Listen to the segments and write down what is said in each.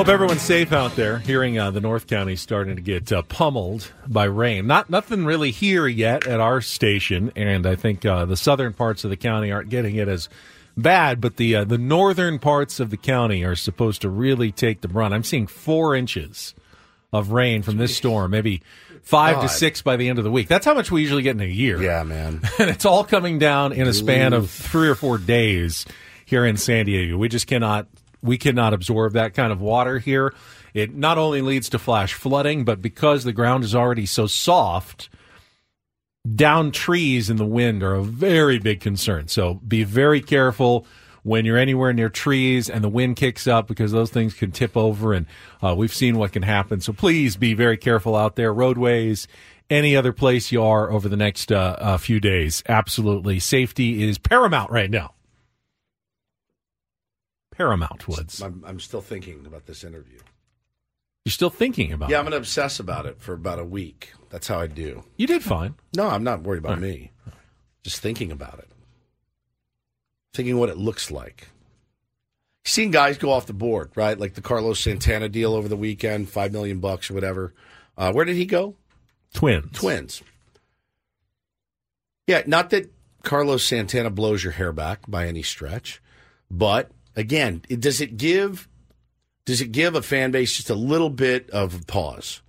Hope everyone's safe out there. Hearing uh, the North County starting to get uh, pummeled by rain. Not nothing really here yet at our station, and I think uh, the southern parts of the county aren't getting it as bad. But the uh, the northern parts of the county are supposed to really take the brunt. I'm seeing four inches of rain from this storm, maybe five God. to six by the end of the week. That's how much we usually get in a year. Yeah, man. and it's all coming down in a span of three or four days here in San Diego. We just cannot we cannot absorb that kind of water here. It not only leads to flash flooding, but because the ground is already so soft, down trees in the wind are a very big concern. So be very careful when you're anywhere near trees and the wind kicks up because those things can tip over and uh, we've seen what can happen. So please be very careful out there. Roadways, any other place you are over the next uh, uh, few days. Absolutely. Safety is paramount right now. Paramount Woods. I'm, I'm still thinking about this interview. You're still thinking about it. Yeah, it. I'm going to obsess about it for about a week. That's how I do. You did fine. No, I'm not worried about me. Just thinking about it. Thinking what it looks like. Seeing guys go off the board, right? Like the Carlos Santana deal over the weekend, five million bucks or whatever. Uh, where did he go? Twins. Twins. Yeah, not that Carlos Santana blows your hair back by any stretch, but again, does it give does it give a fan base just a little bit of pause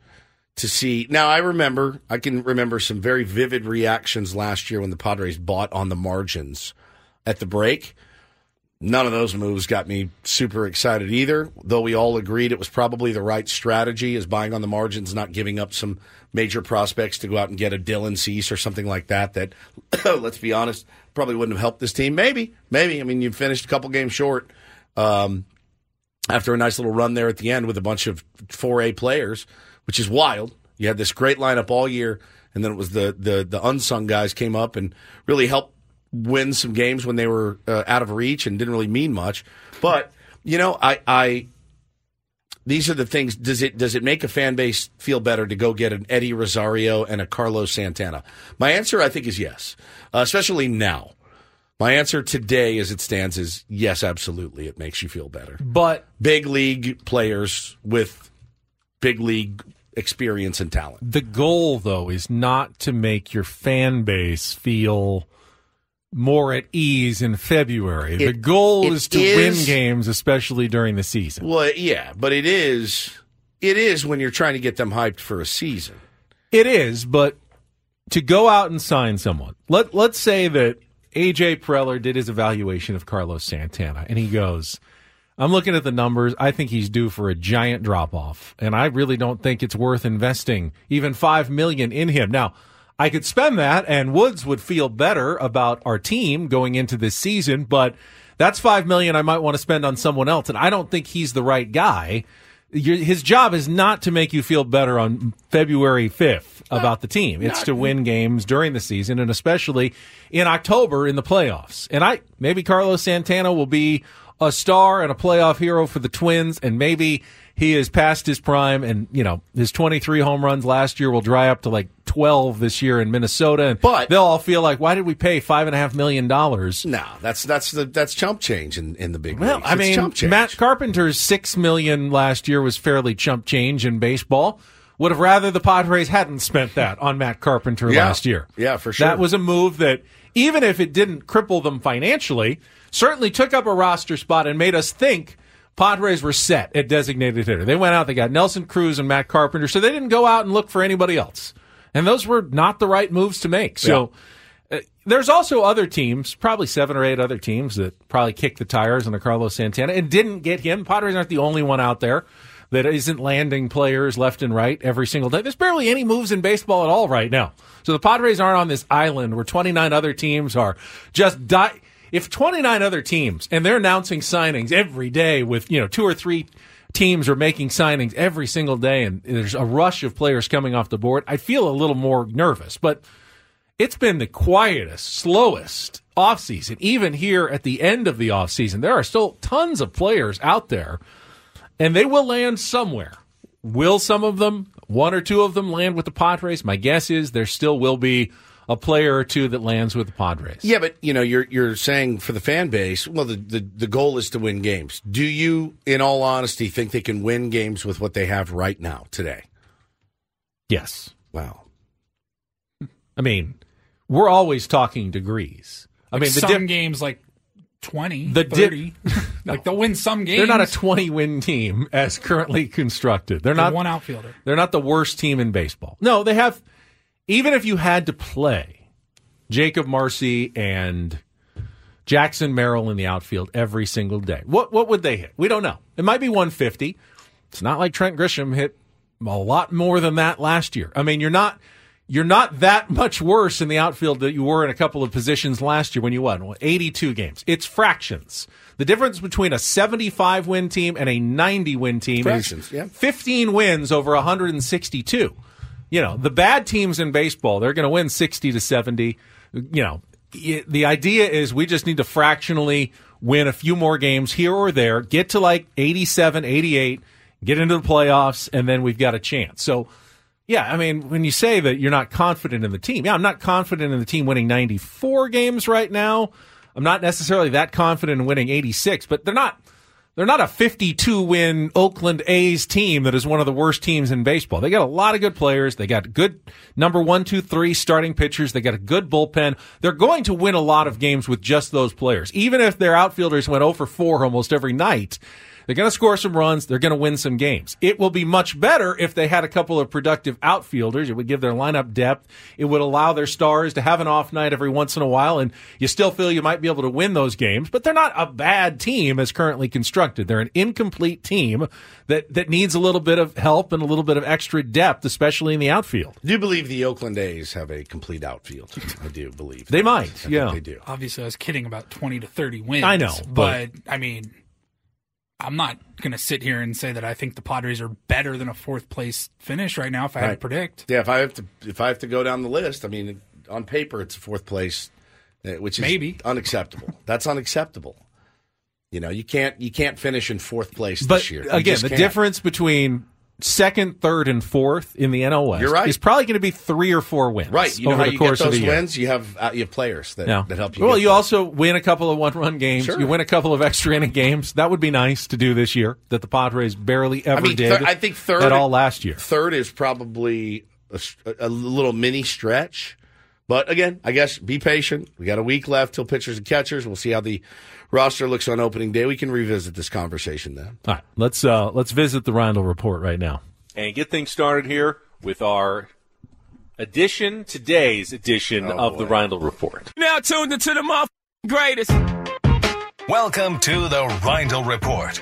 to see? Now, I remember, I can remember some very vivid reactions last year when the Padres bought on the margins at the break. None of those moves got me super excited either, though we all agreed it was probably the right strategy is buying on the margins, not giving up some major prospects to go out and get a Dylan Cease or something like that that, let's be honest, probably wouldn't have helped this team. Maybe, maybe. I mean, you finished a couple games short um, after a nice little run there at the end with a bunch of 4A players, which is wild. You had this great lineup all year, and then it was the, the, the unsung guys came up and really helped win some games when they were uh, out of reach and didn't really mean much. But you know, I, I these are the things. Does it does it make a fan base feel better to go get an Eddie Rosario and a Carlos Santana? My answer, I think, is yes, uh, especially now. My answer today, as it stands, is yes, absolutely. It makes you feel better. But Big league players with big league experience and talent. the goal, though, is not to make your fan base feel more at ease in February. the goal is to is- win games, especially during the season. Well, yeah, but it is it is when you're trying to get them hyped for a season. It is, but to go out and sign someone, let let's say that AJ Preller did his evaluation of Carlos Santana, and he goes, "I'm looking at the numbers. I think he's due for a giant drop off, and I really don't think it's worth investing even five million in him." Now, I could spend that, and Woods would feel better about our team going into this season, but that's five million I might want to spend on someone else, and I don't think he's the right guy. Your, his job is not to make you feel better on February 5th about the team. It's to win games during the season and especially in October in the playoffs. And I maybe Carlos Santana will be a star and a playoff hero for the Twins, and maybe he is past his prime, and you know his 23 home runs last year will dry up to like 12 this year in Minnesota, and But- they'll all feel like, why did we pay five and a half million dollars? No, that's that's the that's chump change in, in the big Well, leagues. I It's mean. Matt Carpenter's six million last year was fairly chump change in baseball. Would have rather the Padres hadn't spent that on Matt Carpenter Yeah. last year. Yeah, for sure. That was a move that, even if it didn't cripple them financially, certainly took up a roster spot and made us think Padres were set at designated hitter. They went out, they got Nelson Cruz and Matt Carpenter, so they didn't go out and look for anybody else. And those were not the right moves to make. So. Uh, there's also other teams, probably seven or eight other teams that probably kicked the tires on a Carlos Santana and didn't get him. Padres aren't the only one out there that isn't landing players left and right every single day. There's barely any moves in baseball at all right now. So the Padres aren't on this island where 29 other teams are just die. If 29 other teams and they're announcing signings every day with, you know, two or three teams are making signings every single day and there's a rush of players coming off the board, I feel a little more nervous. But it's been the quietest, slowest offseason. Even here at the end of the offseason, there are still tons of players out there, and they will land somewhere. Will some of them, one or two of them, land with the Padres? My guess is there still will be a player or two that lands with the Padres. Yeah, but you know, you're you're saying for the fan base, well, the, the the goal is to win games. Do you, in all honesty, think they can win games with what they have right now today? Yes. Wow. I mean, we're always talking degrees. I mean, the some dip- games like 20, The dip- 30. like they'll win some games. they're not a 20 win team as currently constructed. They're They're not one outfielder. They're not the worst team in baseball. No, they have. Even if you had to play Jakob Marsee and Jackson Merrill in the outfield every single day, what what would they hit? We don't know. It might be 150. It's not like Trent Grisham hit a lot more than that last year. I mean, you're not you're not that much worse in the outfield that you were in a couple of positions last year when you won 82 games. It's fractions. The difference between a 75 win team and a 90 win team Fractions, is yeah. 15 wins over 162. You know, the bad teams in baseball, they're going to win 60 to 70. You know, the idea is we just need to fractionally win a few more games here or there, get to like 87, 88, get into the playoffs, and then we've got a chance. So, yeah, I mean, when you say that you're not confident in the team, yeah, I'm not confident in the team winning 94 games right now. I'm not necessarily that confident in winning 86, but they're not they're not a 52 win Oakland A's team that is one of the worst teams in baseball. They got a lot of good players. They got good number one, two, three starting pitchers. They got a good bullpen. They're going to win a lot of games with just those players. Even if their outfielders went 0 for 4 almost every night, they're going to score some runs. They're going to win some games. It will be much better if they had a couple of productive outfielders. It would give their lineup depth. It would allow their stars to have an off night every once in a while, and you still feel you might be able to win those games. But they're not a bad team as currently constructed. They're an incomplete team that, that needs a little bit of help and a little bit of extra depth, especially in the outfield. I do believe the Oakland A's have a complete outfield. I do believe They that. might, I think yeah. they do. Obviously, I was kidding about 20 to 30 wins. I know, But, but- I mean, I'm not going to sit here and say that I think the Padres are better than a fourth place finish right now if I had to predict. Yeah, if I have to, if I have to go down the list, I mean, on paper, it's fourth place, uh, which is Maybe. unacceptable. That's unacceptable. You know, you can't you can't finish in fourth place But this year. You again, the can't. difference between second, third, and fourth in the NL West You're right. It's probably going to be three or four wins. right? You know over how the you get course of those the year. wins? You have uh, you have players that, Yeah. that help you. Well, you there. also win a couple of one-run games. Sure. You win a couple of extra inning games. That would be nice to do this year. That the Padres barely ever I mean, did. thir- I think third at all last year. Third is probably a little mini stretch, but again, I guess be patient. We got a week left till pitchers and catchers. We'll see how the roster looks on opening day. We can revisit this conversation then. All right, let's uh, let's visit the Reindl report right now and get things started here with our edition today's edition Oh, of the Reindl report. Now tuned into the greatest. Welcome to the Reindl Report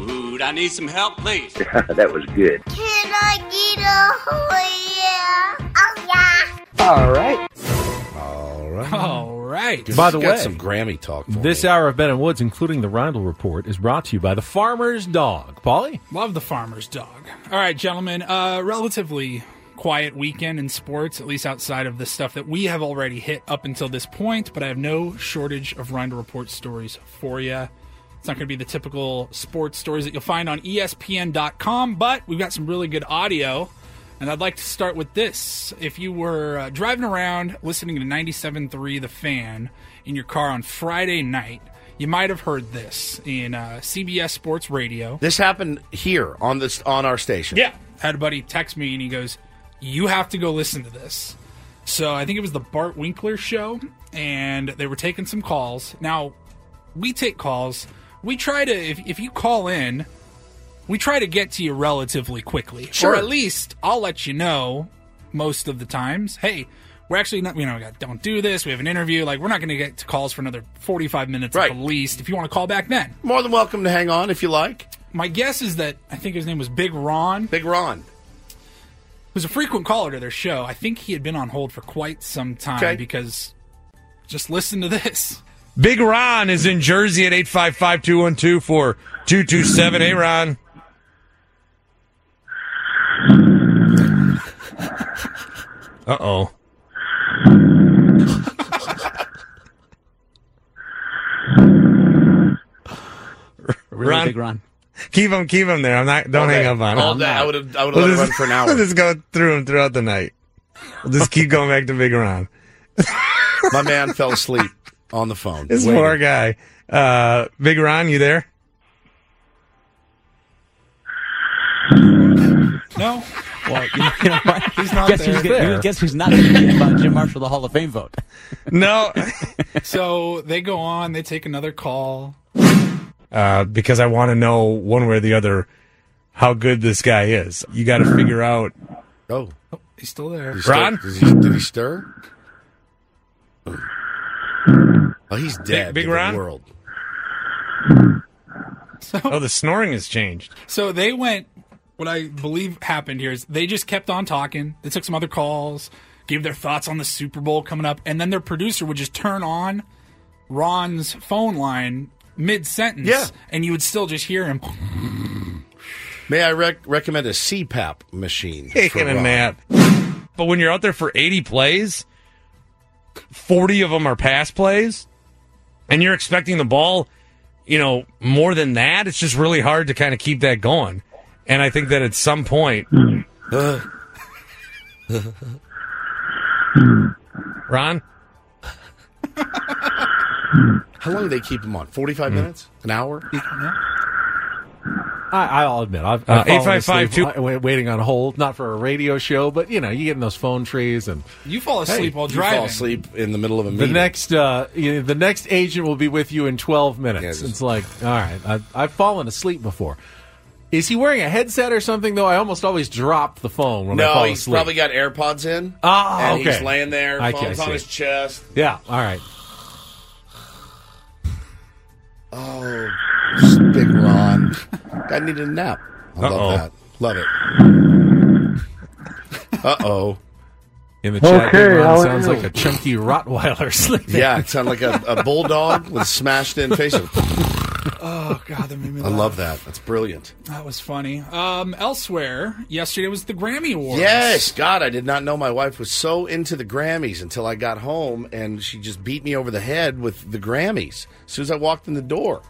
mood? I need some help, please. that was good. Can I get a oh yeah? Oh yeah. All right. All right. All right. By the He's got way, some Grammy talk. For This me. hour of Ben and Woods, including the Reindl Report, is brought to you by the Farmer's Dog. Paulie? Love the farmer's dog. All right, gentlemen. Uh, relatively quiet weekend in sports, at least outside of the stuff that we have already hit up until this point. But I have no shortage of Reindl Report stories for you. It's not going to be the typical sports stories that you'll find on ESPN.com, but we've got some really good audio. And I'd like to start with this. If you were uh, driving around listening to 97.3 The Fan in your car on Friday night, you might have heard this in uh, CBS Sports Radio. This happened here on this on our station. Yeah. Had a buddy text me and he goes, You have to go listen to this. So I think it was the Bart Winkler show, and they were taking some calls. Now, we take calls. We try to, if, if you call in, we try to get to you relatively quickly. Sure. Or at least I'll let you know most of the times, hey, we're actually not, you know, don't do this. We have an interview. Like, we're not going to get to calls for another 45 minutes Right. at least. If you want to call back then. More than welcome to hang on if you like. My guess is that I think his name was Big Ron. Big Ron. was a frequent caller to their show. I think he had been on hold for quite some time Okay. because just listen to this. Big Ron is in Jersey at 855 212 for 227. Hey, Ron. Uh oh. Really Ron. big Ron. Keep him, keep him there. I'm not. Don't hang up on him. All day. I would have. I would We'll have let it just- run for an We'll hour. just go through him throughout the night. We'll just keep going back to Big Ron. My man fell asleep on the phone. This waiting. poor guy. Uh, Big Ron, you there? No, Well, you know, you know what? He's not guess there. Who's gonna, There. guess who's not going to be about Jim Marshall the Hall of Fame vote? No. so they go on. They take another call. uh, because I want to know one way or the other how good this guy is. You got to figure out. Oh, He's still there. Did he stir- Ron? Did he, did he stir? Oh, he's dead. Big to the Ron? World. Oh, the snoring has changed. So they went. What I believe happened here is they just kept on talking. They took some other calls, gave their thoughts on the Super Bowl coming up, and then their producer would just turn on Ron's phone line mid sentence, Yeah. and you would still just hear him. May I rec- recommend a CPAP machine? Taking a Ron? nap. But when you're out there for 80 plays, 40 of them are pass plays, and you're expecting the ball, you know, more than that, it's just really hard to kind of keep that going. And I think that at some point, Ron, How long do they keep him on? Hmm. Forty-five minutes? An hour? I, I'll admit, I've, Uh, I've fallen 855 waiting on hold, not for a radio show, but you know, you get in those phone trees, and You fall asleep while You driving. fall asleep in the middle of a meeting. the next uh, you know, the next agent will be with you in twelve minutes. Yeah, just- it's like, all right, I've, I've fallen asleep before. Is he wearing a headset or something? Though I almost always drop the phone when I no, he's probably got AirPods in. Oh, and okay. he's laying there, I phone's on see. his chest. yeah, all right. Oh, big Ron. I need a nap. I Uh-oh. love that. Love it. Uh oh. In the chat, Okay, Big Ron sounds you? like a chunky Rottweiler sleeping. Yeah, it sounded like a, a bulldog with smashed in face. Oh God, that made me I love that. That's brilliant. That was funny. Um, elsewhere, yesterday was the Grammy Awards. Yes, God, I did not know my wife was so into the Grammys until I got home and she just beat me over the head with the Grammys as soon as I walked in the door.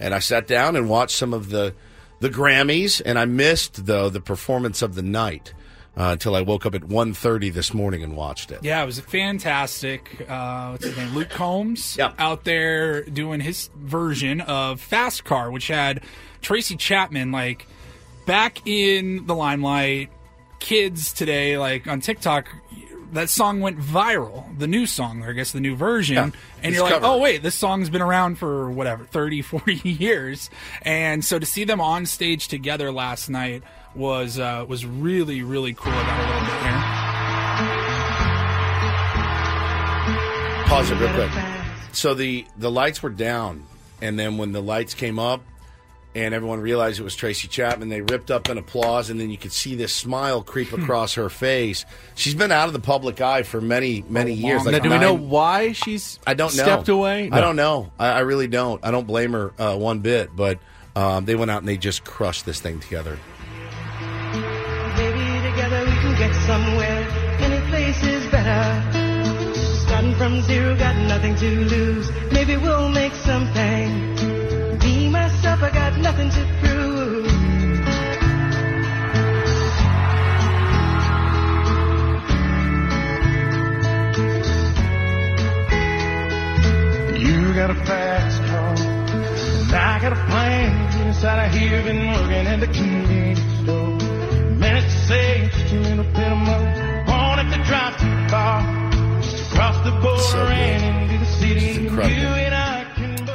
And I sat down and watched some of the the Grammys and I missed though the performance of the night uh, until I woke up at 1.30 this morning and watched it. Yeah, it was fantastic. Uh, what's his name? Luke Combs Yeah. out there doing his version of Fast Car, which had Tracy Chapman like back in the limelight. Kids today, like on TikTok, that song went viral. The new song, or I guess the new version. Yeah, and you're like, oh, wait, this song's been around for whatever, 30, 40 years. And so to see them on stage together last night was uh, was really, really cool. I got a little bit here. Pause it real quick. So the the lights were down, and then when the lights came up, and everyone realized it was Tracy Chapman. They ripped up in applause, and then you could see this smile creep across her face. She's been out of the public eye for many, many years. now, like do we know why she's I don't know. stepped away? I don't know. I, I really don't. I don't blame her uh, one bit. But um, they went out and they just crushed this thing together. Maybe together we can get somewhere. Any place is better. Starting from zero, got nothing to lose. Maybe we'll make something. Me, myself, I got nothing to prove. You got a fast car, and I got a plane. Inside of here, been working at the convenience store. Minutes to say, just a little bit of money. Won't have to drive too far. Just across the border So good. and into the city. Incredible. You and I can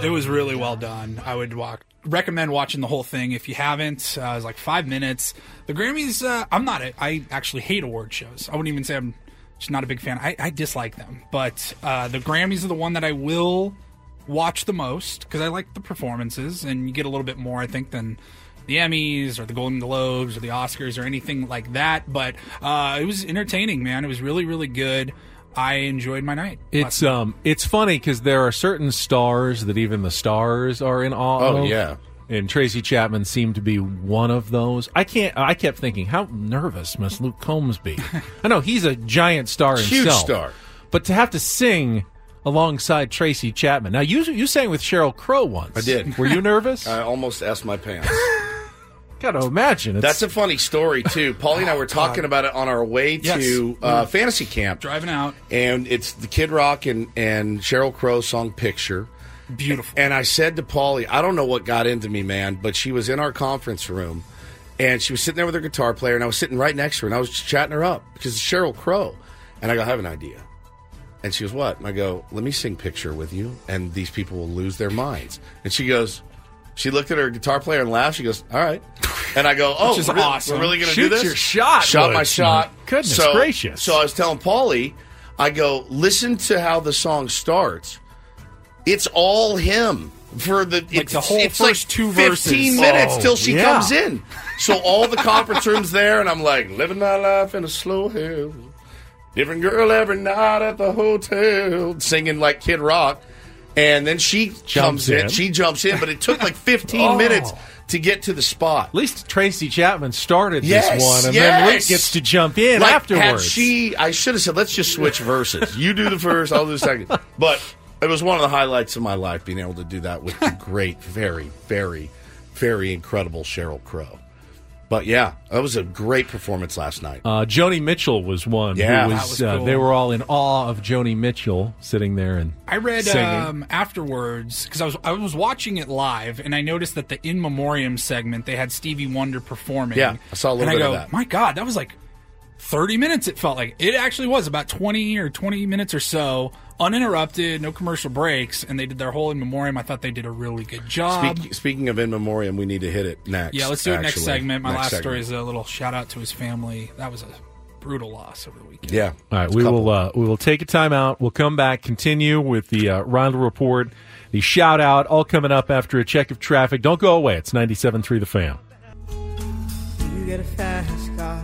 It was really well done. I would walk, recommend watching the whole thing if you haven't. Uh, it was like five minutes. The Grammys, uh, I'm not. A, I actually hate award shows. I wouldn't even say I'm just not a big fan. I, I dislike them. But uh, the Grammys are the one that I will watch the most because I like the performances, and you get a little bit more, I think, than the Emmys or the Golden Globes or the Oscars or anything like that. But uh, it was entertaining, man. It was really, really good. I enjoyed my night. It's um, it's funny because there are certain stars that even the stars are in awe Oh, of. yeah. And Tracy Chapman seemed to be one of those. I can't. I kept thinking, how nervous must Luke Combs be? I know he's a giant star Huge star. but to have to sing alongside Tracy Chapman. Now you you sang with Sheryl Crow once. I did. Were you nervous? I almost asked my pants. Got to imagine. It's, That's a funny story too. Paulie and I were talking about it on our way Yes. to uh, fantasy camp, driving out. and it's the Kid Rock and and Sheryl Crow song "Picture." Beautiful. And I said to Paulie, I don't know what got into me, man, but she was in our conference room, and she was sitting there with her guitar player, and I was sitting right next to her, and I was just chatting her up because it's Sheryl Crow, and I go, I have an idea. And she goes, What? And I go, Let me sing Picture with you, and these people will lose their minds. And she goes, She looked at her guitar player and laughed. She goes, All right. And I go, Oh, Which really- awesome. we're really going to do this? your shot, Shot my shot. Goodness so, gracious. So I was telling Paulie, I go, Listen to how the song starts. It's all him. For the, it's, the whole first like two 15 verses. minutes Oh, till she yeah. comes in. So all the conference rooms there, and I'm like living my life in a slow hill. Different girl every night at the hotel, singing like Kid Rock. And then she comes in. in. She jumps in, but it took like 15 Oh. minutes to get to the spot. At least Tracy Chapman started Yes, this one, and then Luke gets to jump in Like, afterwards. She, I should have said, let's just switch verses. You do the first, I'll do the second. But it was one of the highlights of my life being able to do that with the great, very, very, very incredible Sheryl Crow. But yeah, that was a great performance last night. Uh, Joni Mitchell was one. Yeah. who That was, was uh, they were all in awe of Joni Mitchell sitting there and I read um, afterwards because I was I was watching it live and I noticed that the in memoriam segment they had Stevie Wonder performing. Yeah, I saw a little and bit I of that. My God, that was like thirty minutes. It felt like it actually was about twenty or twenty minutes or so, uninterrupted, no commercial breaks, and they did their whole in memoriam. I thought they did a really good job. Speak, speaking of in memoriam, we need to hit it next. yeah, let's do it next segment. My Next last segment. story is a little shout out to his family. That was a brutal loss over the weekend. Yeah. All right, It's we will uh, we will take a time out. We'll come back, continue with the uh, Reindl report, the shout out, all coming up after a check of traffic. Don't go away. It's 97.3 The Fan You get a fast car.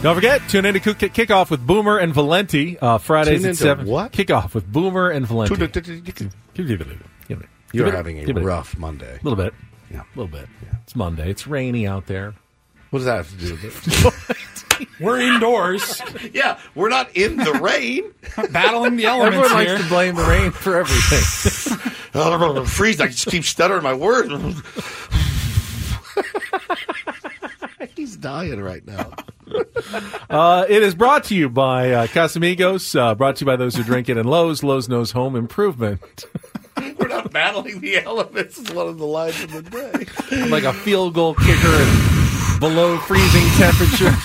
Don't forget, tune in to Kick- Kickoff with Boomer and Valenti uh, Fridays Tune at into 7. what? Kickoff with Boomer and Valenti. You're having a rough Monday. A little bit. Yeah. A little bit. Yeah. It's Monday. It's rainy out there. What does that have to do with it? We're indoors, yeah, we're not in the rain. battling the elements Everyone here. likes to blame the rain for everything. I'm freezing. I just keep stuttering my words. He's dying right now. Uh, it is brought to you by uh, Casamigos, uh, brought to you by those who drink it, and Lowe's. Lowe's knows home improvement. We're not battling the elements. Is one of the lines of the day. like a field goal kicker and below freezing temperature.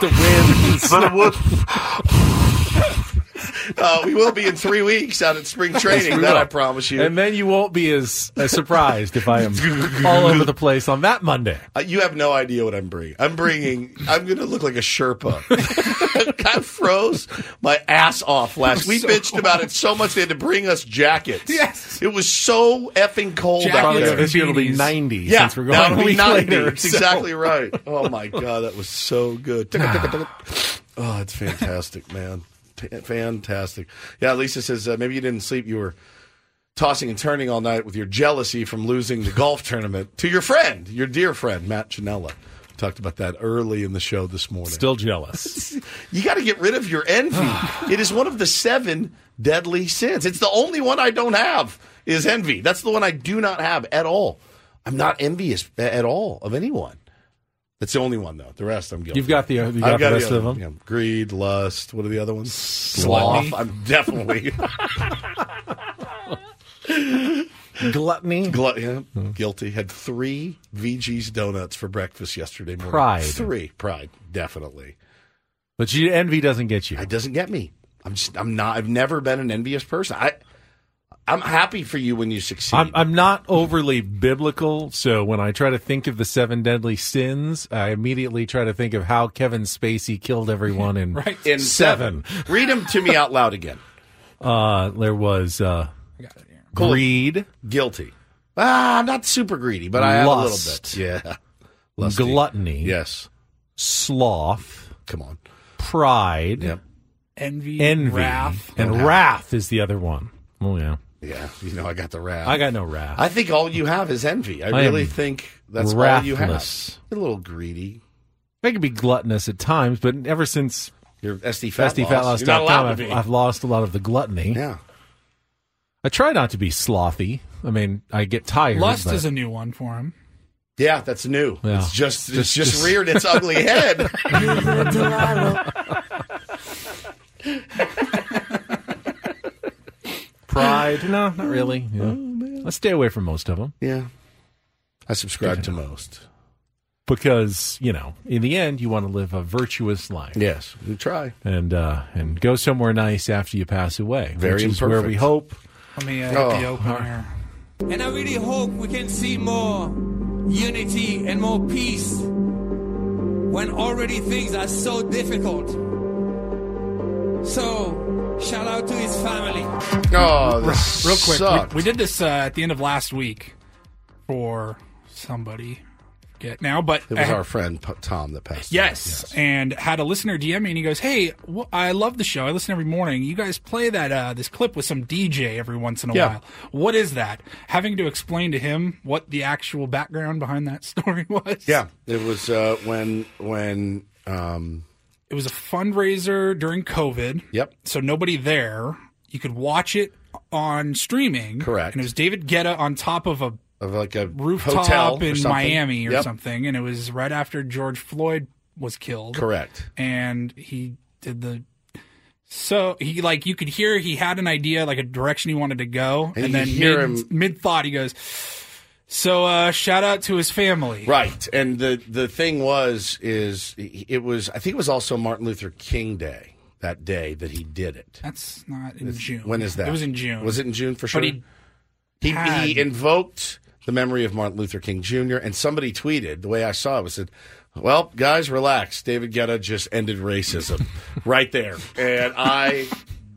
the wind. But it would. Uh, we will be in three weeks out at spring training. we that will. I promise you. And then you won't be as, as surprised if I am all over the place on that Monday. Uh, you have no idea what I'm bringing. I'm bringing. I'm going to look like a Sherpa. I froze my ass off last. We so bitched about it so much they had to bring us jackets. Yes. it was so effing cold out there. this year it'll be 90 Yeah, since we're going that'll a be week 90. later. That's so- exactly right. Oh my god, that was so good. oh, it's fantastic, man. Fa- Fantastic. Yeah, Lisa says uh, maybe you didn't sleep. You were tossing and turning all night with your jealousy from losing the golf tournament to your friend, your dear friend Matt Janella. Talked about that early in the show this morning. Still jealous. You got to get rid of your envy. it is one of the seven deadly sins. It's the only one I don't have is envy. That's the one I do not have at all. I'm not envious at all of anyone. That's the only one though. The rest I'm guilty. You've got the, you've got I've the rest other of them. Yeah. Greed, lust. What are the other ones? Gluttony. Sloth. I'm definitely Gluttony. glut- yeah, guilty. Had three VG's donuts for breakfast yesterday morning. Pride. Three. Pride. Definitely. But you, envy doesn't get you. It doesn't get me. I'm just. I'm not. I've never been an envious person. I. I'm happy for you when you succeed. I'm, I'm not overly biblical, so when I try to think of the seven deadly sins, I immediately try to think of how Kevin Spacey killed everyone in Right. in seven. Read them to me out loud again. Uh, there was uh, I got it here. greed, Guilty. Ah, I'm not super greedy, but I am a little bit. Yeah. Lusty. gluttony, Yes. sloth, Come on. pride, Yep. Envy, envy, wrath. and wrath is the other one. Oh yeah, Yeah. You know, I got the wrath. I got no wrath. I think all you have is envy. I, I really think that's all you have. You're a little greedy. I can be gluttonous at times, but ever since You're SD fat loss. You're not SDFatloss.com, allowed to I've. I've lost a lot of the gluttony. yeah. I try not to be slothy. I mean, I get tired. Lust but- is a new one for him. Yeah, that's new. Yeah. It's just, it's Just- just, just- reared its ugly head. pride. No, not really. Yeah. I stay away from most of them yeah. I subscribe to most. because you know, in the end, you want to live a virtuous life. Yes, we try. and uh, and go somewhere nice after you pass away. Very which is where we hope Let me uh, Oh, the open here. And I really hope we can see more unity and more peace when already things are so difficult. So, shout out to his family. Oh, this real quick, sucked. we, we did this uh, at the end of last week for somebody. Get now, but It was uh, our friend P- Tom that passed. away. Yes, and had a listener DM me, and he goes, "Hey, wh- I love the show. I listen every morning. You guys play that uh, this clip with some DJ every once in a Yeah. while. What is that?" Having to explain to him what the actual background behind that story was. Yeah, it was uh, when when um, it was a fundraiser during COVID. Yep. So nobody there. You could watch it on streaming. Correct. And it was David Guetta on top of a of like a rooftop or in something. Miami or Yep. something, and it was right after George Floyd was killed. Correct. And he did the. So he like you could hear he had an idea like a direction he wanted to go, And and, then mid, mid thought he goes. So uh, shout out to his family. Right, and the the thing was is it was I think it was also Martin Luther King Day that day that he did it. That's not in June. When is that? It was in June. Was it in June for sure? But he he, had- he invoked the memory of Martin Luther King Jr. and somebody tweeted the way I saw it was said, "Well, guys, relax. David Guetta just ended racism right there," and I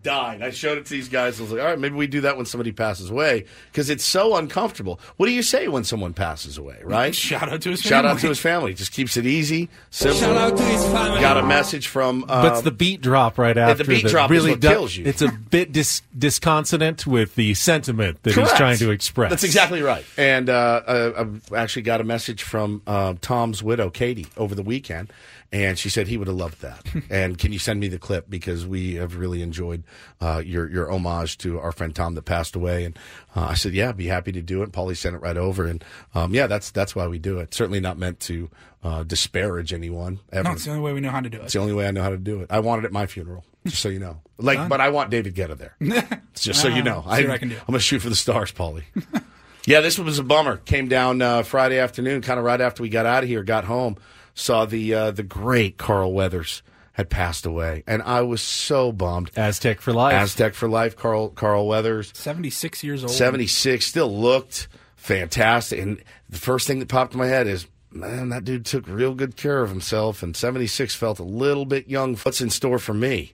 died. I showed it to these guys. I was like, "All right, maybe we do that when somebody passes away because it's so uncomfortable." What do you say when someone passes away? Right? Shout out to his family. Shout out to his family. Just keeps it easy, simple. Shout out to his family. Got a message from. Uh, but it's the beat drop right yeah, the beat that drop is really what do- kills you. It's a bit dis- disconsonant with the sentiment that he's trying to express. That's exactly right. And uh, uh, I actually got a message from uh, Tom's widow, Katie, over the weekend, and she said he would have loved that. and can you send me the clip because we have really enjoyed uh, your your homage to our friend Tom that passed away. And uh, I said, yeah, I'd be happy to do it. Paulie sent it right over, and um, yeah, that's that's why we do it. Certainly not meant to uh, disparage anyone ever. No, it's the only way we know how to do it. It's the only way I know how to do it. I want it at my funeral, just so you know. Like, Done. but I want David Guetta there. just so you Ah, know. see what I can do. I'm going to shoot for the stars, Paulie. yeah, this was a bummer. Came down uh, Friday afternoon, kind of right after we got out of here, got home, saw the uh, the great Carl Weathers had passed away, and I was so bummed. Aztec for life. Aztec for life. Carl Carl Weathers. 76 years old. 76, still looked fantastic. And the first thing that popped in my head is, man, that dude took real good care of himself. And 76 felt a little bit young. What's in store for me?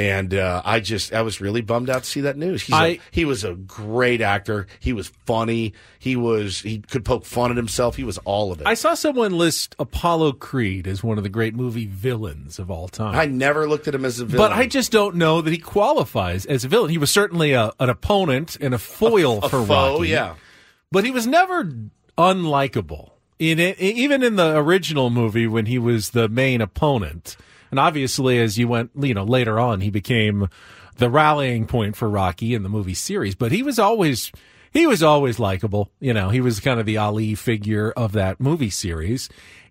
And uh, I just, I was really bummed out to see that news. He's a- I- he was a great actor. He was funny. He was, he could poke fun at himself. He was all of it. I saw someone list Apollo Creed as one of the great movie villains of all time. I never looked at him as a villain. But I just don't know that he qualifies as a villain. He was certainly a, an opponent and a foil A for foe, Rocky. yeah. But he was never unlikable. In it, even in the original movie when he was the main opponent. And obviously as you went, you know, later on he became the rallying point for Rocky in the movie series, but he was always he was always likable. You know, he was kind of the Ali figure of that movie series.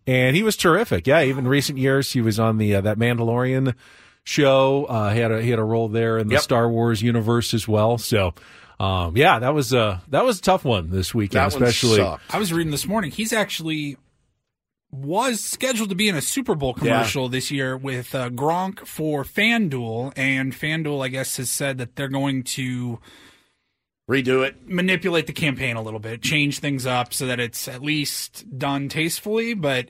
And he was terrific. Yeah, even recent years he was on the uh, that Mandalorian show. Uh, he had a he had a role there in the Yep. Star Wars universe as well. So, um, yeah, that was a that was a tough one this weekend, That especially. sucked. I was reading this morning. He's actually was scheduled to be in a Super Bowl commercial this year with uh, Gronk for FanDuel, and FanDuel, I guess, has said that they're going to redo it, manipulate the campaign a little bit, change things up so that it's at least done tastefully. But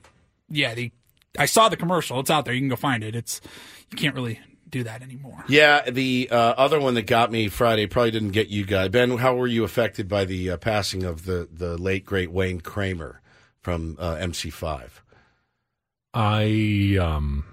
yeah, the I saw the commercial. It's out there. You can go find it. It's you can't really do that anymore. Yeah, the uh, other one that got me Friday probably didn't get you guys. Ben, how were you affected by the uh, passing of the, the late great Wayne Kramer from uh, MC5? I um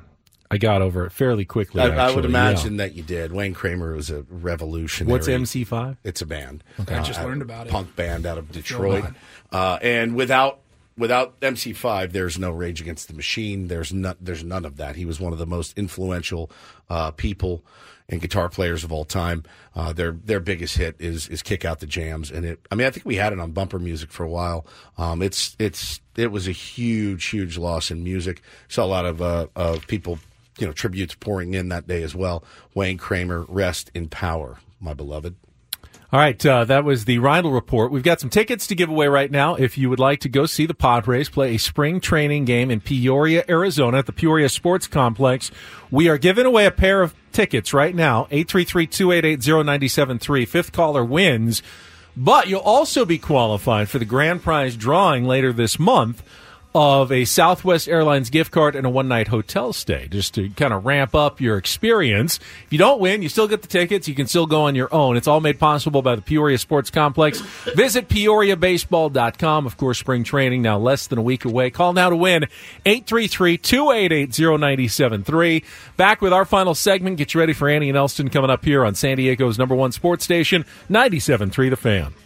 I got over it fairly quickly. I, I would actually, yeah. imagine that you did. Wayne Kramer was a revolutionary. What's MC5? It's a band. I just Uh, learned about it. Punk band out of Detroit. Uh, and without without MC5, there's no Rage Against the Machine. There's not there's none of that. He was one of the most influential uh, people and guitar players of all time. Uh, their their biggest hit is is Kick Out the Jams, and it. I mean, I think we had it on bumper music for a while. Um, it's it's it was a huge huge loss in music. Saw a lot of uh, of people, you know, tributes pouring in that day as well. Wayne Kramer, rest in power, my beloved. All right, uh, that was the Reindl report. We've got some tickets to give away right now. If you would like to go see the Padres play a spring training game in Peoria, Arizona at the Peoria Sports Complex, we are giving away a pair of tickets right now. 833-288-0973. Fifth caller wins. But you'll also be qualified for the grand prize drawing later this month of a Southwest Airlines gift card and a one night hotel stay just to kind of ramp up your experience. If you don't win, you still get the tickets. You can still go on your own. It's all made possible by the Peoria Sports Complex. Visit PeoriaBaseball.com. Of course, spring training now less than a week away. Call now to win 833 288 0973. Back with our final segment. Get you ready for Annie and Elston coming up here on San Diego's number one sports station, 97.3 The Fan.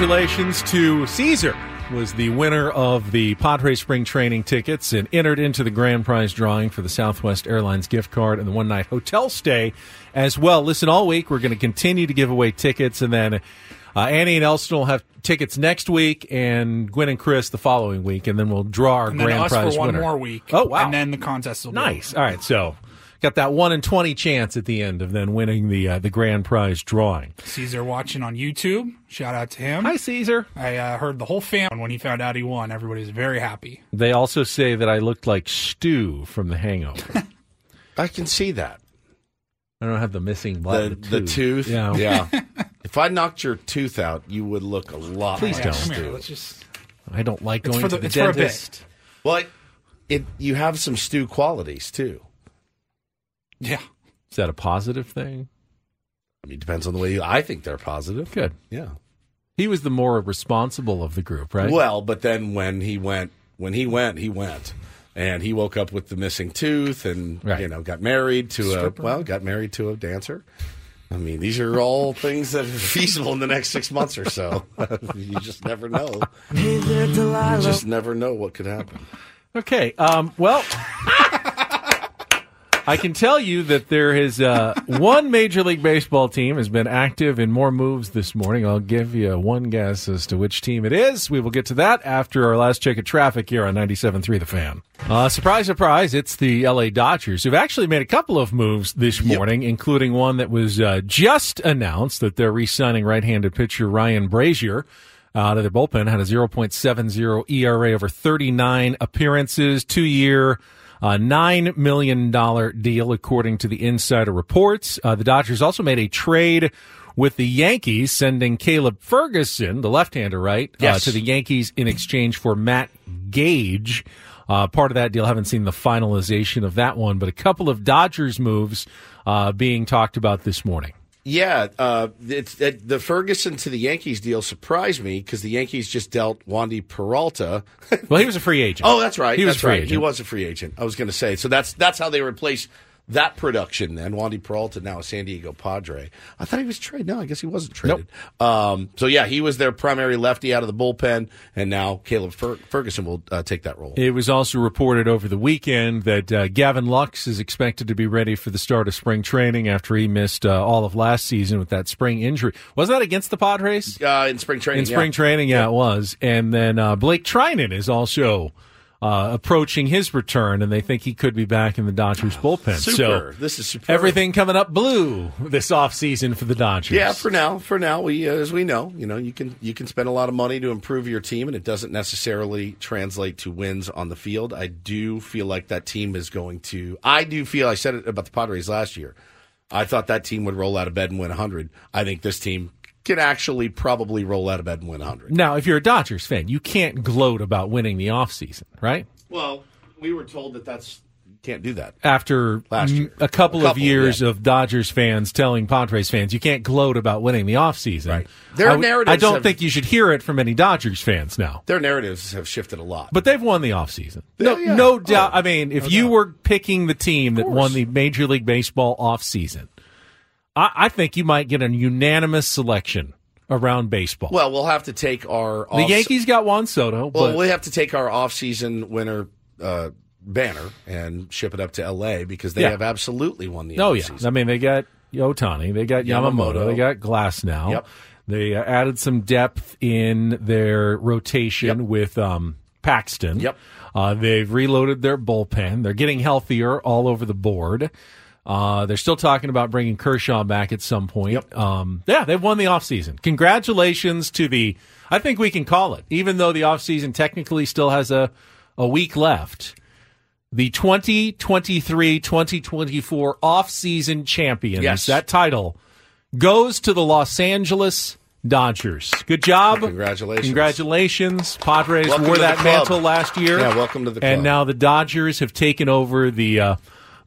Congratulations to Caesar was the winner of the Padres spring training tickets and entered into the grand prize drawing for the Southwest Airlines gift card and the one night hotel stay as well. Listen, all week we're going to continue to give away tickets and then uh, Annie and Elston will have tickets next week and Gwen and Chris the following week and then we'll draw our and then grand us prize for one winner. more week. Oh, wow. And then the contest will be Nice. All right. So got that one in 20 chance at the end of then winning the, uh, the grand prize drawing. Caesar watching on YouTube. Shout out to him. Hi, Caesar. I uh, heard the whole family when he found out he won. Everybody was very happy. They also say that I looked like Stu from The Hangover. I can see that. I don't have the missing The, blood. the tooth. Yeah. Yeah. if I knocked your tooth out, you would look a lot Please like don't. Stu. Come here, let's just. I don't like It's going for to the- the it's for a bit. dentist. Well, it you have some Stu qualities too. Yeah. Is that a positive thing? I mean, it depends on the way you. I think they're positive. Good. Yeah. He was the more responsible of the group, right? Well, but then when he went, when he went, he went, and he woke up with the missing tooth, and Right. you know, got married to Stripper. a well, got married to a dancer. I mean, these are all things that are feasible in the next six months or so. you just never know. You just never know what could happen. Okay. Um, well, I can tell you that there is uh, one Major League Baseball team has been active in more moves this morning. I'll give you one guess as to which team it is. We will get to that after our last check of traffic here on 97.3 The Fan. Uh, surprise, surprise, it's the LA Dodgers who've actually made a couple of moves this morning, including one that was uh, just announced that they're re-signing right-handed pitcher Ryan Brasier out of their bullpen. Had a 0.70 ERA over 39 appearances, two-year a $9 million deal, according to the insider reports. Uh, the Dodgers also made a trade with the Yankees, sending Caleb Ferguson, the left-hander, right, Yes. uh, to the Yankees in exchange for Matt Gage. Uh, part of that deal, haven't seen the finalization of that one, but a couple of Dodgers moves uh, being talked about this morning. Yeah, uh, it's it, the Ferguson to the Yankees deal surprised me because the Yankees just dealt Wandy Peralta. Well, he was a free agent. oh, that's right. He was that's free right. agent. He was a free agent. I was going to say so. That's that's how they replace that production then, Wandy Peralta, now a San Diego Padre. I thought he was traded. No, I guess he wasn't traded. Um, so, yeah, he was their primary lefty out of the bullpen, and now Caleb Fer- Ferguson will uh, take that role. It was also reported over the weekend that uh, Gavin Lux is expected to be ready for the start of spring training after he missed uh, all of last season with that spring injury. Was that against the Padres? Uh, in spring training. In spring yeah. training, yeah, it was. And then uh, Blake Treinen is also uh, approaching his return, and they think he could be back in the Dodgers bullpen. Super. So This is super. everything coming up blue this offseason for the Dodgers. Yeah, for now, for now, we uh, as we know, you know, you can you can spend a lot of money to improve your team, and it doesn't necessarily translate to wins on the field. I do feel like that team is going to. I do feel. I said it about the Padres last year. I thought that team would roll out of bed and win 100. I think this team can actually probably roll out of bed and win 100. Now, if you're a Dodgers fan, you can't gloat about winning the offseason, right? Well, we were told that that's you can't do that. After Last year. a couple, A of years yeah. of Dodgers fans telling Padres fans you can't gloat about winning the offseason. Right. Their I, w- narratives I don't have- think you should hear it from any Dodgers fans now. Their narratives have shifted a lot. But they've won the offseason. No, Yeah, yeah. no Oh, doubt. I mean, if you were picking the team that won the Major League Baseball offseason, I, I think you might get a unanimous selection around baseball. Well, we'll have to take our the Yankees got Juan Soto, Well, but we have to take our off-season winner uh, banner and ship it up to L.A. because they Yeah. have absolutely won the oh yeah. I mean they got Ohtani, they got Yamamoto, Yamamoto. they got Glasnow. Yep. They uh, added some depth in their rotation with um, Paxton. Yep. Uh, they've reloaded their bullpen. They're getting healthier all over the board. Uh, they're still talking about bringing Kershaw back at some point. Yep. Um, yeah, they've won the offseason. Congratulations to the, I think we can call it, even though the offseason technically still has a, a week left. The 2023 2024 offseason champions, Yes. that title goes to the Los Angeles Dodgers. Good job. Congratulations. Congratulations. Padres Welcome wore that mantle last year. Yeah, welcome to the And now the Dodgers have taken over the uh,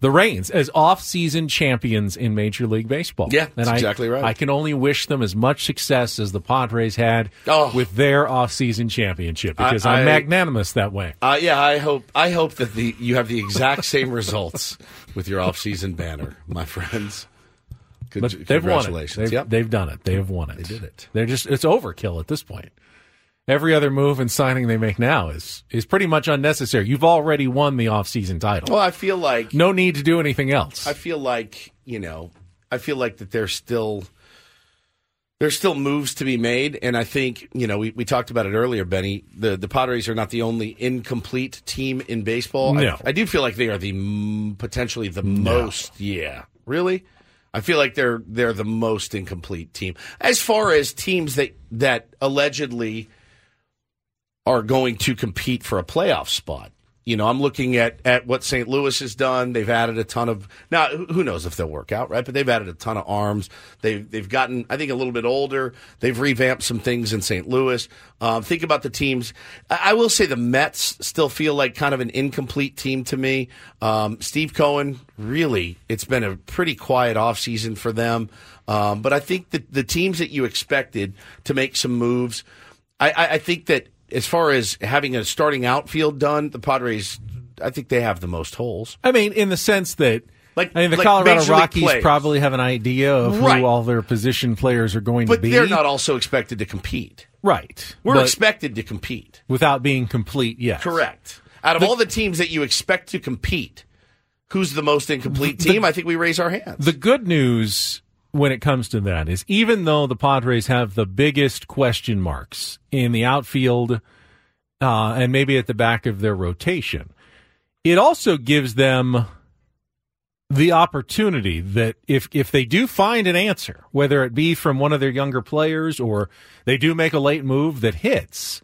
the reins as off-season champions in Major League Baseball. Yeah, and that's I, exactly right. I can only wish them as much success as the Padres had Oh. with their off-season championship because I- am magnanimous that way. Uh, yeah, I hope I hope that the you have the exact same results with your off-season banner, my friends. But they've won it. congratulations. They've, Yep. they've done it. They have won it. They did it. They're just it's overkill at this point. Every other move and signing they make now is is pretty much unnecessary. You've already won the off-season title. Well, I feel like no need to do anything else. I feel like you know, I feel like that there's still there's still moves to be made, and I think you know we, we talked about it earlier, Benny. The the Padres are not the only incomplete team in baseball. No. I, I do feel like they are the mm, potentially the most. Yeah, really. I feel like they're they're the most incomplete team as far as teams that that allegedly are going to compete for a playoff spot. You know, I'm looking at, at what St. Louis has done. They've added a ton of now. who- knows if they'll work out, right? But they've added a ton of arms. They've they've gotten, I think, a little bit older. They've revamped some things in St. Louis. Um, think about the teams. I, I will say the Mets still feel like kind of an incomplete team to me. Um, Steve Cohen, really, it's been a pretty quiet offseason for them. Um, but I think that the teams that you expected to make some moves, I, I, I think that as far as having a starting outfield done, the Padres, I think they have the most holes. I mean, in the sense that Like- I mean, the like Colorado Rockies players. probably have an idea of Right. who all their position players are going But to be. But they're not also expected to compete. right. We're expected to compete. without being complete. Yes, Correct. Out of all the teams that you expect to compete, who's the most incomplete team? I think we raise our hands. The good news when it comes to that is even though the Padres have the biggest question marks in the outfield uh, and maybe at the back of their rotation, it also gives them the opportunity that if if they do find an answer, whether it be from one of their younger players or they do make a late move that hits,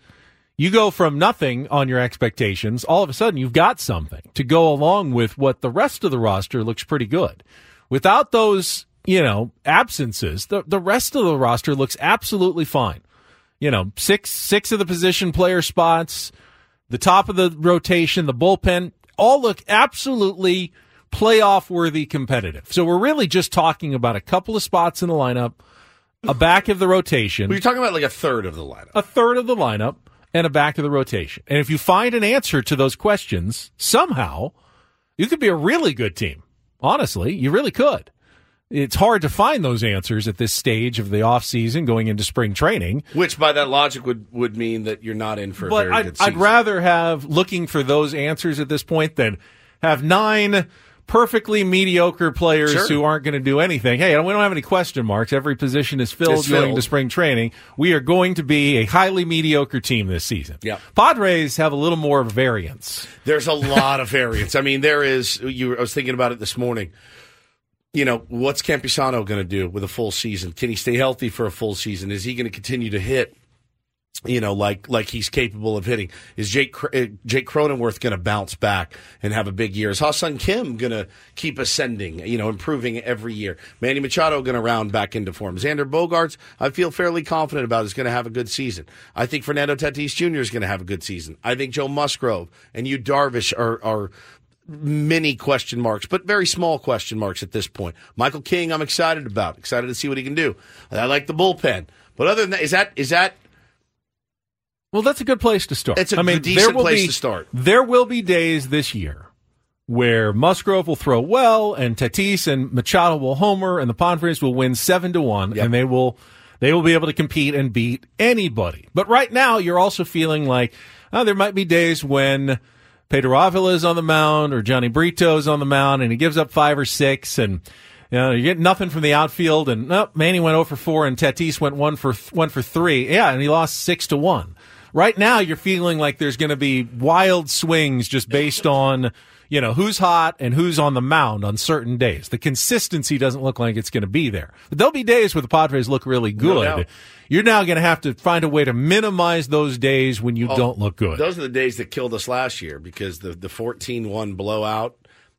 you go from nothing on your expectations, all of a sudden you've got something to go along with what the rest of the roster looks pretty good. Without those, you know, absences, the the rest of the roster looks absolutely fine. You know, six six of the position player spots, the top of the rotation, the bullpen, all look absolutely playoff worthy competitive. So we're really just talking about a couple of spots in the lineup, a back of the rotation, We're talking about like a third of the lineup. a third of the lineup, and a back of the rotation. And if you find an answer to those questions somehow, you could be a really good team. Honestly, you really could. It's hard to find those answers at this stage of the offseason going into spring training. Which, by that logic, would, would mean that you're not in for a But very I'd, good season. I'd rather have looking for those answers at this point than have nine perfectly mediocre players Sure. who aren't going to do anything. Hey, we don't have any question marks. Every position is filled It's going filled. into spring training. We are going to be a highly mediocre team this season. Yeah. Padres have a little more variance. There's a lot of variance. I mean, there is. You, I was thinking about it this morning. You know, what's Campusano going to do with a full season? Can he stay healthy for a full season? Is he going to continue to hit? You know, like like he's capable of hitting. Is Jake uh, Jake Cronenworth going to bounce back and have a big year? Is Ha-Sung Kim going to keep ascending? You know, improving every year. Manny Machado going to round back into form. Xander Bogaerts, I feel fairly confident about is going to have a good season. I think Fernando Tatis Jr. is going to have a good season. I think Joe Musgrove and Yu Darvish are are many question marks, but very small question marks at this point. Michael King, I'm excited about. Excited to see what he can do. I like the bullpen. But other than that, is that is that Well, that's a good place to start. It's a I mean, decent there will place be, to start. There will be days this year where Musgrove will throw well, and Tatis and Machado will homer, and the Padres will win seven to one, and they will they will be able to compete and beat anybody. But right now, you're also feeling like oh, there might be days when Pedro Avila is on the mound or Jhony Brito is on the mound, and he gives up five or six, and you know, you get nothing from the outfield, and oh, Manny went 0 for 4, and Tatis went 1 for one for 3. Yeah, and he lost 6 to 1. Right now, you're feeling like there's going to be wild swings just based on, you know, who's hot and who's on the mound on certain days. The consistency doesn't look like it's going to be there. But there'll be days where the Padres look really good. doubt. you're now going to have to find a way to minimize those days when you Oh, don't look good. Those are the days that killed us last year because the the 14-1 blowout,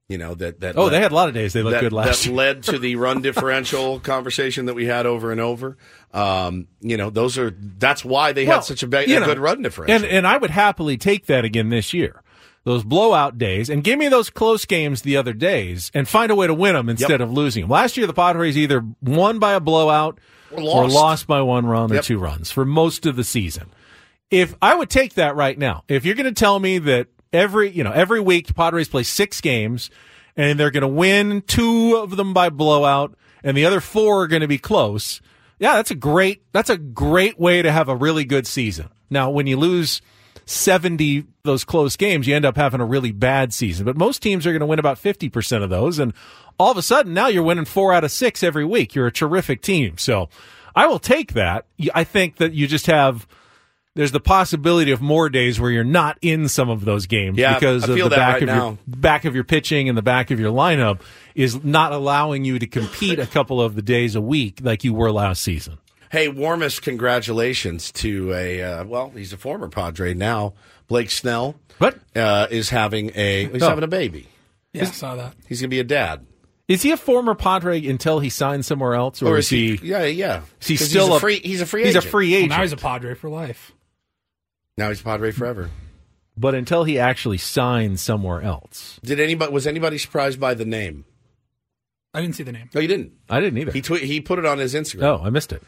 you know, that that Oh, led- they had a lot of days they looked that, good last that year. led to the run differential conversation that we had over and over. Um, you know, those are that's why they Well, had such a, ba- a know, good run differential. And and I would happily take that again this year. Those blowout days, and give me those close games the other days, and find a way to win them instead of losing them. Last year, the Padres either won by a blowout Or or lost. lost by one run or Yep. two runs for most of the season. If I would take that right now, if you're going to tell me that every you know every week the Padres play six games and they're going to win two of them by blowout and the other four are going to be close, yeah, that's a great that's a great way to have a really good season. Now, when you lose 70 those close games, you end up having a really bad season. But most teams are going to win about 50% of those and all of a sudden now you're winning 4 out of 6 every week. You're a terrific team. So, I will take that. I think that you just have there's the possibility of more days where you're not in some of those games Yeah, because of the back right of now. your back of your pitching and the back of your lineup is not allowing you to compete a couple of the days a week like you were last season. Hey, warmest congratulations to a uh, well, he's a former Padre now. Blake Snell, what uh, is having a he's Oh. having a baby. Yeah, I saw that. He's gonna be a dad. Is he a former Padre until he signs somewhere else, or, Or is is he? he- yeah, yeah. Is he 'Cause he's still a free- he's a free He's agent. a free Well, agent. now he's a Padre for life. Now he's a Padre forever. but until he actually signs somewhere else, Did anybody was anybody surprised by the name? I didn't see the name. No, you didn't. I didn't either. He tw- he put it on his Instagram. Oh, I missed it.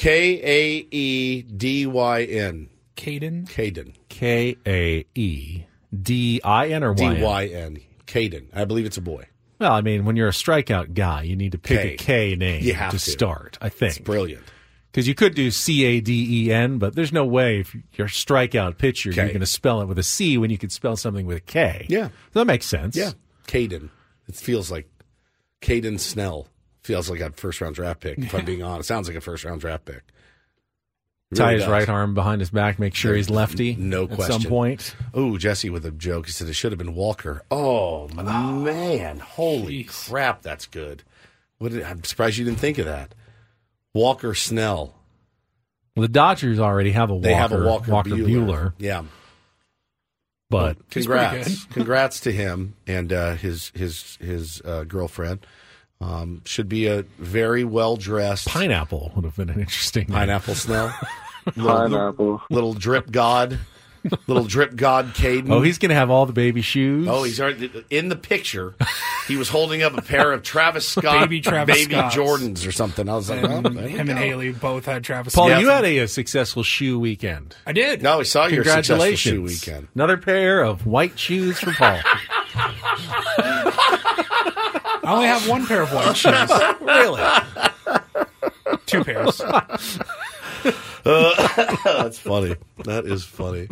K A E D Y N. Caden. Caden. K A E D I N or D Y N? Y N. Caden. I believe it's a boy. Well, I mean, when you're a strikeout guy, you need to pick K. a K name You have to. start. I think It's brilliant. because you could do C A D E N, but there's no way if you're a strikeout pitcher, K. you're going to spell it with a C when you could spell something with a K. Yeah. that makes sense. Yeah. Caden. It feels like Caden Snell. Feels like a first round draft pick, if I'm being honest. Sounds like a first round draft pick. It Tie his does. right arm behind his back, make sure he's lefty. No at question. some point. Oh, Jesse with a joke. He said it should have been Walker. Oh, man. Holy crap, that's good. What did, I'm surprised you didn't think of that. Walker Snell. Well, the Dodgers already have a Walker, They have a Walker, Bueller, Bueller. Yeah. but He's pretty Congrats. Congrats to him and uh, his his his uh, girlfriend. Um, should be a very well dressed pineapple would have been an interesting name. pineapple Snell. Pineapple. Little drip god. Little drip god Caden. Oh, he's going to have all the baby shoes. Oh, he's already in the picture. He was holding up a pair of Travis Scott Baby Travis baby Scotts. Jordans or something. I was like, And oh, there we him and. Haley both had Travis. Paul, Scott. you had a, a successful shoe weekend. I did. No, I saw your successful Congratulations. shoe weekend. Another pair of white shoes for Paul. I only have one pair of white shoes. really? Two pairs. Uh, that's funny. That is funny.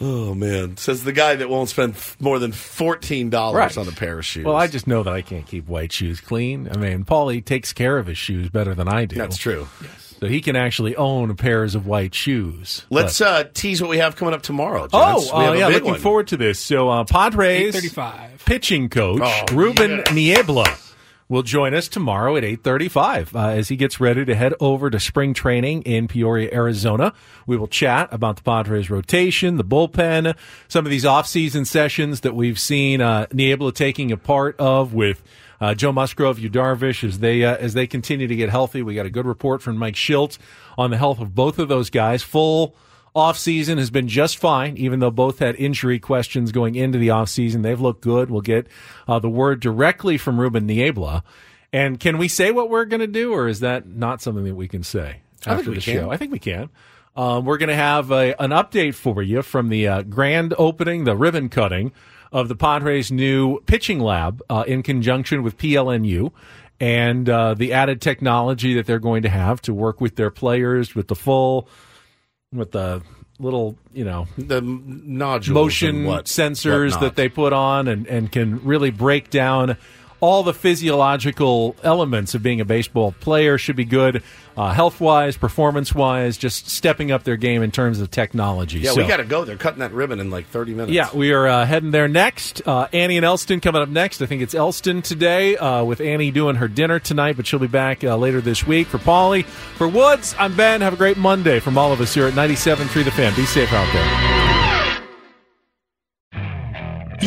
Oh man, says the guy that won't spend f- more than fourteen dollars Right. on a pair of shoes. Well, I just know that I can't keep white shoes clean. I mean, Paulie takes care of his shoes better than I do. That's true. So he can actually own pairs of white shoes. Let's uh, tease what we have coming up tomorrow. Oh, gents. We uh, a yeah, looking one. forward to this. So, uh, Padres 8:35. pitching coach Oh, Ruben yes. Niebla will join us tomorrow at 8:35 uh, as he gets ready to head over to spring training in Peoria, Arizona. We will chat about the Padres rotation, the bullpen, some of these off-season sessions that we've seen uh, Niebla taking a part of with uh, Joe Musgrove, Yu Darvish, as they uh, as they continue to get healthy. We got a good report from Mike Shildt on the health of both of those guys. Full offseason has been just fine, even though both had injury questions going into the offseason. They've looked good. We'll get uh, the word directly from Ruben Niebla. And can we say what we're going to do, or is that not something that we can say after the can. show? I think we can. Um, we're going to have a, an update for you from the uh, grand opening, the ribbon cutting of the Padres' new pitching lab uh, in conjunction with PLNU and uh, the added technology that they're going to have to work with their players with the full, with the little, you know, the nodules, motion what, sensors whatnot. that they put on and, and can really break down all the physiological elements of being a baseball player should be good uh, health wise performance wise just stepping up their game in terms of technology Yeah, So- we got to go. They're cutting that ribbon in like thirty minutes. yeah, we are uh, heading there next. Uh, Annie and Elston coming up next. I think it's Elston today uh, with Annie doing her dinner tonight, but she'll be back uh, later this week. For Paulie, for Woods, I'm Ben. Have a great Monday from all of us here at 97.3 The Fan. Be safe out there.